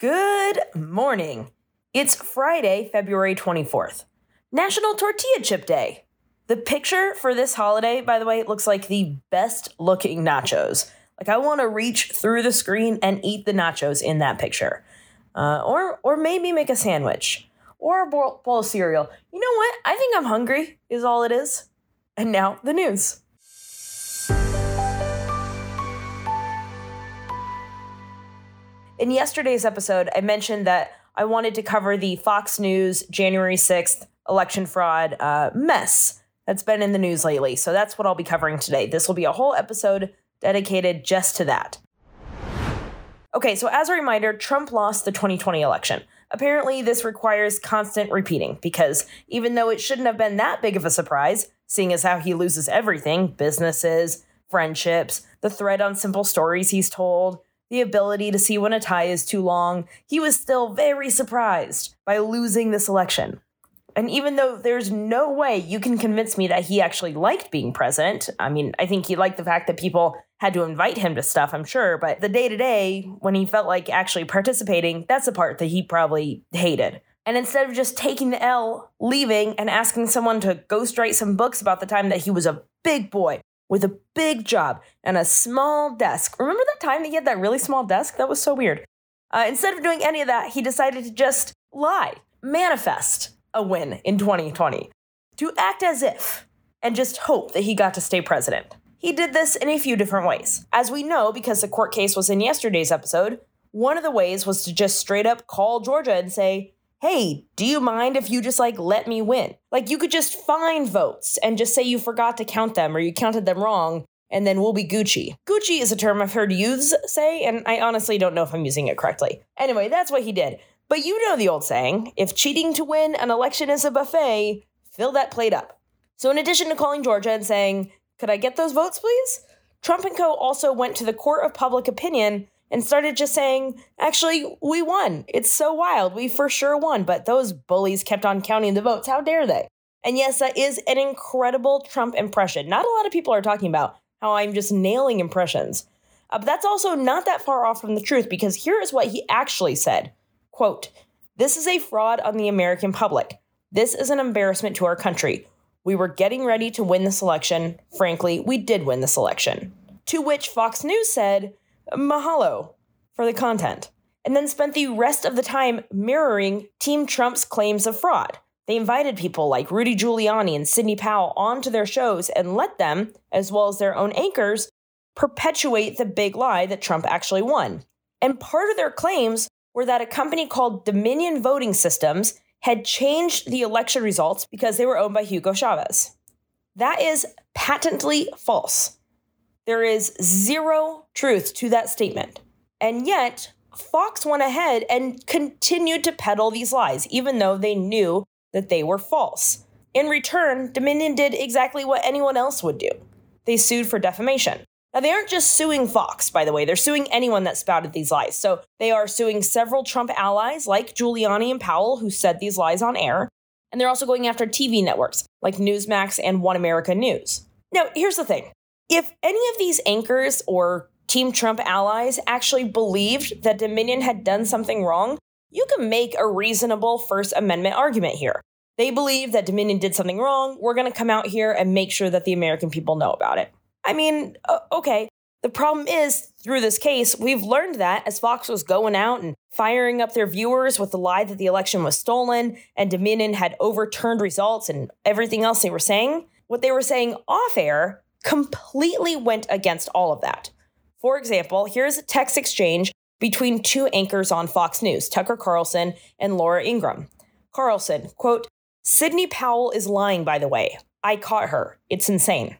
Good morning. It's Friday, February 24th, National Tortilla Chip Day. The picture for this holiday, by the way, looks like the best looking nachos. Like I want to reach through the screen and eat the nachos in that picture, uh, or or maybe make a sandwich or a bowl, bowl of cereal. You know what? I think I'm hungry. Is all it is. And now the news. In yesterday's episode, I mentioned that I wanted to cover the Fox News January 6th election fraud uh, mess that's been in the news lately. So that's what I'll be covering today. This will be a whole episode dedicated just to that. Okay, so as a reminder, Trump lost the 2020 election. Apparently, this requires constant repeating because even though it shouldn't have been that big of a surprise, seeing as how he loses everything businesses, friendships, the thread on simple stories he's told, the ability to see when a tie is too long, he was still very surprised by losing this election. And even though there's no way you can convince me that he actually liked being president, I mean, I think he liked the fact that people had to invite him to stuff, I'm sure, but the day to day, when he felt like actually participating, that's the part that he probably hated. And instead of just taking the L, leaving, and asking someone to ghostwrite some books about the time that he was a big boy with a big job and a small desk. Remember that time that he had that really small desk? That was so weird. Uh, instead of doing any of that, he decided to just lie, manifest a win in 2020, to act as if, and just hope that he got to stay president. He did this in a few different ways. As we know, because the court case was in yesterday's episode, one of the ways was to just straight up call Georgia and say, hey, do you mind if you just like let me win? Like you could just find votes and just say you forgot to count them or you counted them wrong and then we'll be Gucci. Gucci is a term I've heard youths say, and I honestly don't know if I'm using it correctly. Anyway, that's what he did. But you know the old saying if cheating to win an election is a buffet, fill that plate up. So, in addition to calling Georgia and saying, Could I get those votes, please? Trump and co. also went to the court of public opinion and started just saying, actually, we won. It's so wild. We for sure won. But those bullies kept on counting the votes. How dare they? And yes, that is an incredible Trump impression. Not a lot of people are talking about how I'm just nailing impressions. Uh, but that's also not that far off from the truth because here is what he actually said quote this is a fraud on the american public this is an embarrassment to our country we were getting ready to win this election frankly we did win this election to which fox news said mahalo for the content, and then spent the rest of the time mirroring Team Trump's claims of fraud. They invited people like Rudy Giuliani and Sidney Powell onto their shows and let them, as well as their own anchors, perpetuate the big lie that Trump actually won. And part of their claims were that a company called Dominion Voting Systems had changed the election results because they were owned by Hugo Chavez. That is patently false. There is zero truth to that statement. And yet, Fox went ahead and continued to peddle these lies, even though they knew that they were false. In return, Dominion did exactly what anyone else would do they sued for defamation. Now, they aren't just suing Fox, by the way, they're suing anyone that spouted these lies. So they are suing several Trump allies like Giuliani and Powell, who said these lies on air. And they're also going after TV networks like Newsmax and One America News. Now, here's the thing if any of these anchors or Team Trump allies actually believed that Dominion had done something wrong, you can make a reasonable First Amendment argument here. They believe that Dominion did something wrong. We're going to come out here and make sure that the American people know about it. I mean, okay. The problem is, through this case, we've learned that as Fox was going out and firing up their viewers with the lie that the election was stolen and Dominion had overturned results and everything else they were saying, what they were saying off air completely went against all of that. For example, here's a text exchange between two anchors on Fox News, Tucker Carlson and Laura Ingraham. Carlson, quote, Sidney Powell is lying, by the way. I caught her. It's insane.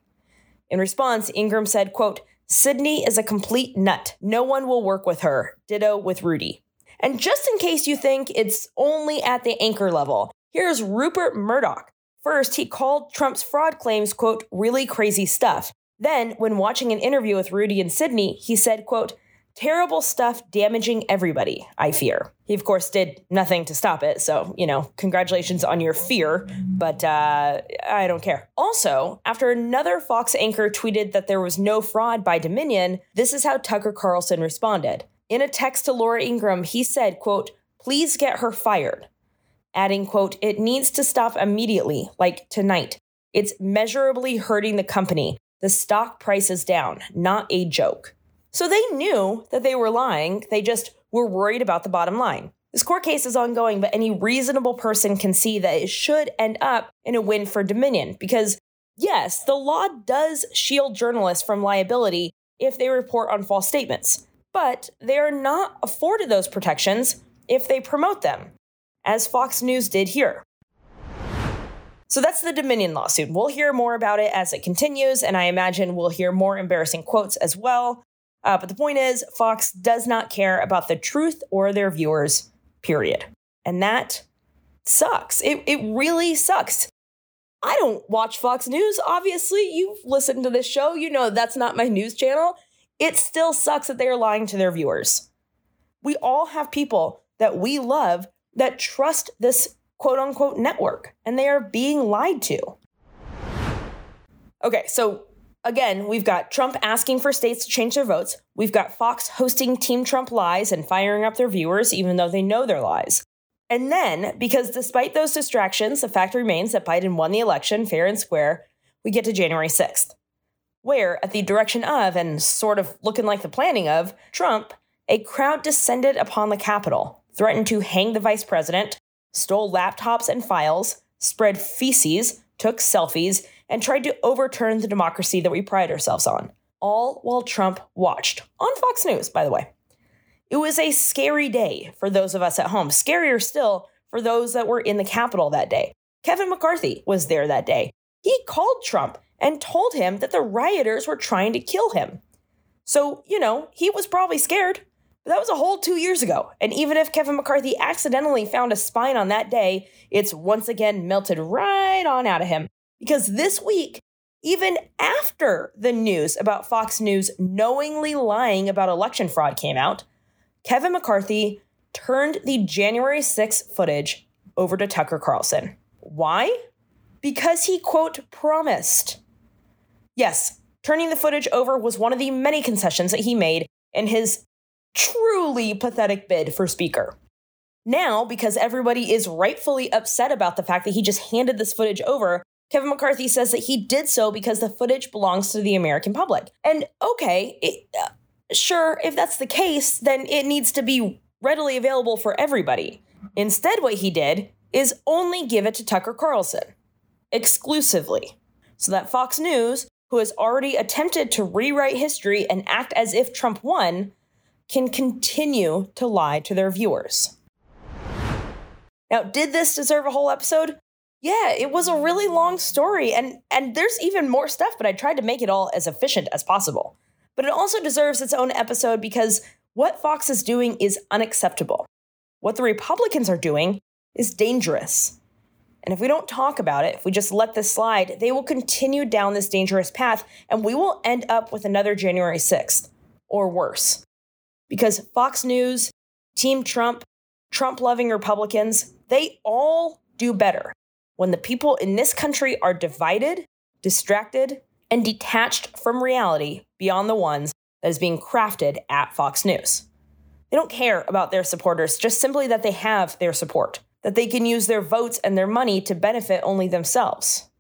In response, Ingraham said, quote, Sidney is a complete nut. No one will work with her. Ditto with Rudy. And just in case you think it's only at the anchor level, here's Rupert Murdoch, First, he called Trump's fraud claims, quote, really crazy stuff. Then, when watching an interview with Rudy and Sidney, he said, quote, terrible stuff damaging everybody, I fear. He, of course, did nothing to stop it. So, you know, congratulations on your fear, but uh, I don't care. Also, after another Fox anchor tweeted that there was no fraud by Dominion, this is how Tucker Carlson responded. In a text to Laura Ingraham, he said, quote, please get her fired. Adding, quote, it needs to stop immediately, like tonight. It's measurably hurting the company. The stock price is down, not a joke. So they knew that they were lying. They just were worried about the bottom line. This court case is ongoing, but any reasonable person can see that it should end up in a win for Dominion because, yes, the law does shield journalists from liability if they report on false statements, but they are not afforded those protections if they promote them, as Fox News did here. So that's the Dominion lawsuit. We'll hear more about it as it continues, and I imagine we'll hear more embarrassing quotes as well. Uh, but the point is, Fox does not care about the truth or their viewers, period. And that sucks. It, it really sucks. I don't watch Fox News. Obviously, you've listened to this show. You know that's not my news channel. It still sucks that they are lying to their viewers. We all have people that we love that trust this quote unquote network, and they are being lied to. Okay, so again, we've got Trump asking for states to change their votes. We've got Fox hosting Team Trump lies and firing up their viewers, even though they know they're lies. And then, because despite those distractions, the fact remains that Biden won the election fair and square, we get to January 6th, where, at the direction of and sort of looking like the planning of Trump, a crowd descended upon the Capitol, threatened to hang the vice president, stole laptops and files, spread feces, took selfies, and tried to overturn the democracy that we pride ourselves on, all while Trump watched. On Fox News, by the way. It was a scary day for those of us at home, scarier still for those that were in the Capitol that day. Kevin McCarthy was there that day. He called Trump and told him that the rioters were trying to kill him. So, you know, he was probably scared. That was a whole two years ago. And even if Kevin McCarthy accidentally found a spine on that day, it's once again melted right on out of him. Because this week, even after the news about Fox News knowingly lying about election fraud came out, Kevin McCarthy turned the January 6th footage over to Tucker Carlson. Why? Because he, quote, promised. Yes, turning the footage over was one of the many concessions that he made in his truly pathetic bid for Speaker. Now, because everybody is rightfully upset about the fact that he just handed this footage over, Kevin McCarthy says that he did so because the footage belongs to the American public. And okay, it, uh, sure, if that's the case, then it needs to be readily available for everybody. Instead, what he did is only give it to Tucker Carlson exclusively, so that Fox News, who has already attempted to rewrite history and act as if Trump won, can continue to lie to their viewers. Now, did this deserve a whole episode? Yeah, it was a really long story and and there's even more stuff, but I tried to make it all as efficient as possible. But it also deserves its own episode because what Fox is doing is unacceptable. What the Republicans are doing is dangerous. And if we don't talk about it, if we just let this slide, they will continue down this dangerous path and we will end up with another January 6th or worse because Fox News, Team Trump, Trump loving Republicans, they all do better when the people in this country are divided, distracted, and detached from reality beyond the ones that is being crafted at Fox News. They don't care about their supporters, just simply that they have their support, that they can use their votes and their money to benefit only themselves.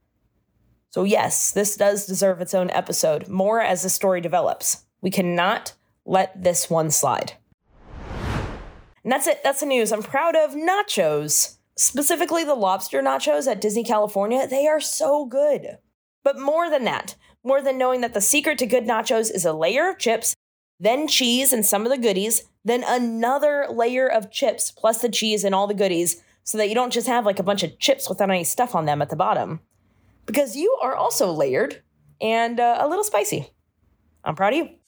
So, yes, this does deserve its own episode, more as the story develops. We cannot let this one slide. And that's it. That's the news. I'm proud of nachos, specifically the lobster nachos at Disney California. They are so good. But more than that, more than knowing that the secret to good nachos is a layer of chips, then cheese and some of the goodies, then another layer of chips plus the cheese and all the goodies, so that you don't just have like a bunch of chips without any stuff on them at the bottom. Because you are also layered and uh, a little spicy. I'm proud of you.